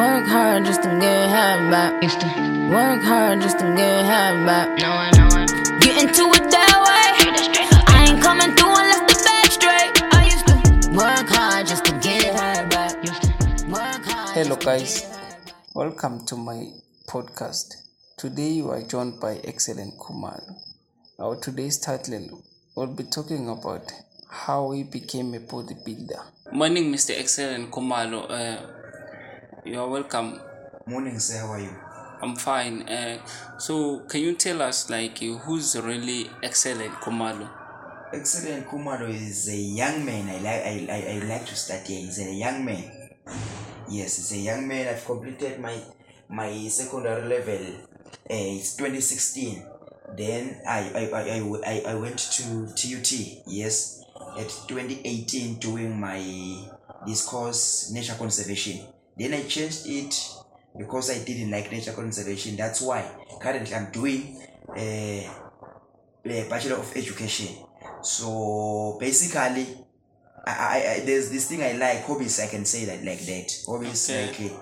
Work hard just to get half back. Used to Work hard just to get half back. know it, know it. Get into it that way. I ain't coming through unless the back straight. I used to work hard just to get half back. Used to Work hard. Hello, guys. get half back. Welcome to my podcast. Today, you are joined by Excellent Kumalo. Our today's title will be talking about how he became a bodybuilder. Morning, Mr. Excellent Kumalo. Uh, you are welcome. Morning, sir. How are you? I'm fine. Uh, so, can you tell us, like, uh, who's really Excellent Kumalo? Excellent Kumalo is a young man. I like. I, I, I like to start here. He's a young man. Yes, he's a young man. I've completed my my secondary level. Uh, it's 2016. Then I I, I, I- I went to TUT. Yes, at 2018 doing my this course nature conservation. Then I changed it because I didn't like nature conservation. That's why currently I'm doing. Uh, a bachelor of education so basically I, I, I there's this thing i like hobbies i can say that like that hobbies Okay. like uh,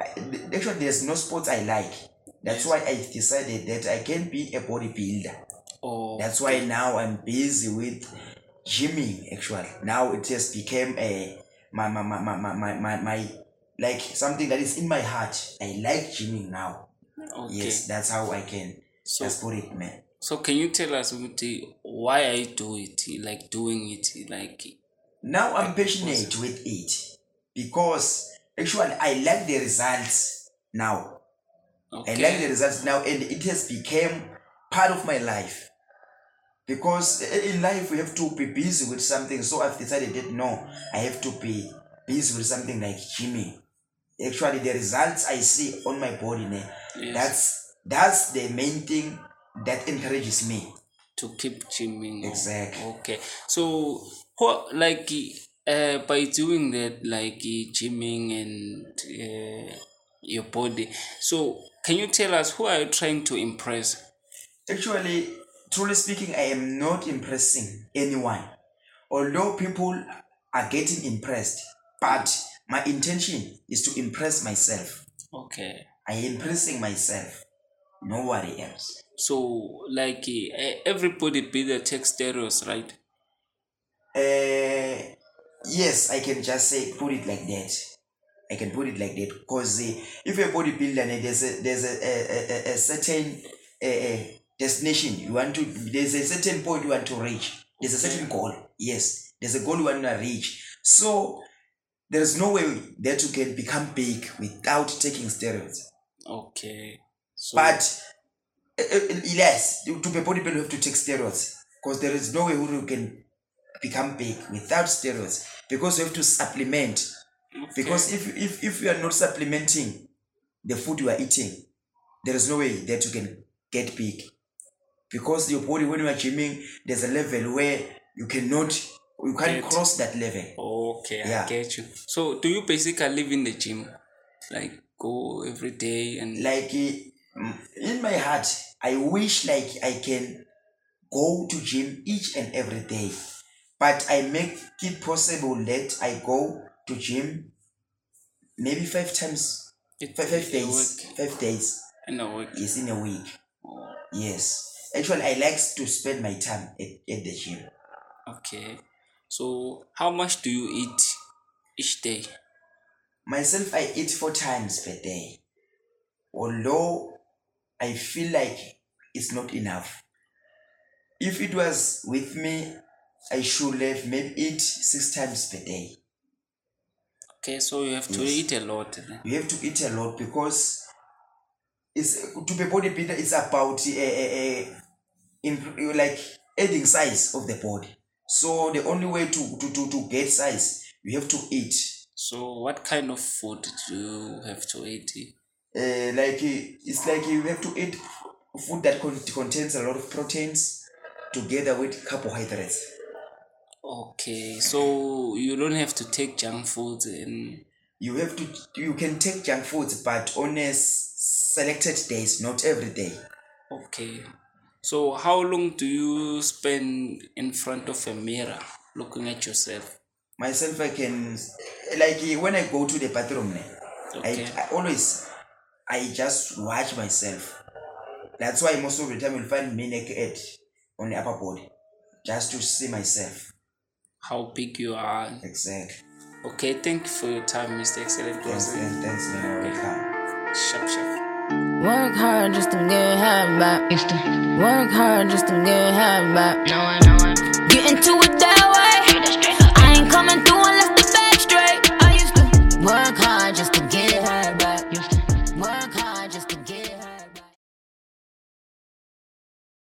I, actually there's no sports i like that's why i decided that i can be a bodybuilder Oh, that's why now i'm busy with gymming actually now it just became a my my my, my, my, my, my like something that is in my heart i like gymming now okay. yes that's how i can So, just put it man so can you tell us why I do it, like doing it, like Now I'm passionate with it because actually I like the results now. okay, I like the results now, and it has become part of my life. Because in life we have to be busy with something, so I've decided that no, I have to be busy with something like gymming. Actually, the results I see on my body, yes, that's that's the main thing that encourages me. to keep gymming. Exactly. Okay, so what like uh, by doing that, like gymming and uh, your body. So can you tell us who are you trying to impress? Actually, truly speaking, I am not impressing anyone. Although people are getting impressed, but my intention is to impress myself. Okay, I impressing myself, nobody else. so like uh, everybody builder takes steroids, right? Uh, yes, I can just say put it like that. I can put it like that because uh, if you're a bodybuilder, eh, there's a there's a, a, a, a certain uh, destination you want to. There's a certain point you want to reach. There's a certain goal. Yes, there's a goal you want to reach. So there's no way that you can become big without taking steroids. Okay, so But uh, uh, yes, to be bodybuilder, you have to take steroids because there is no way who you can become big without steroids because you have to supplement. okay. Because if, if, if you are not supplementing the food you are eating, there is no way that you can get big. Because your body, when you are gymming, there's a level where you cannot, you can't Get. cross that level. Okay, I get you. So, do you basically live in the gym, like go every day and like mm, in my heart i wish like i can go to gym each and every day but i make it possible that i go to gym maybe five times it, five, five days five days in a week? yes in a week Oh, yes actually i like to spend my time at, at the gym okay. So, how much do you eat each day? myself i eat four times per day although i feel like it's not enough if it was with me i should have maybe eat six times per day Okay, so you have to Yes. eat a lot. you have to eat a lot because it's to be bodybuilder it's about uh, uh, uh, in, like adding size of the body so the only way to, to, to, to get size you have to eat So, what kind of food do you have to eat? uh, like uh, it's like you have to eat food that con- contains a lot of proteins together with carbohydrates Okay, so you don't have to take junk foods and you have to you can take junk foods but on a selected days not every day okay. So, how long do you spend in front of a mirror looking at yourself? myself i can like eh, when i go to the bathroom Okay. I, I always I just watch myself. That's why most of the time you'll find me naked on the upper body. Just to see myself. How big you are. Exactly. Okay, thank you for your time, Mr. Excellent Thanks, thanks, thanks, man. Welcome. Sharp, sharp. Work hard just to get half back. Used to work hard just to get half back. No, I know it. Get into it that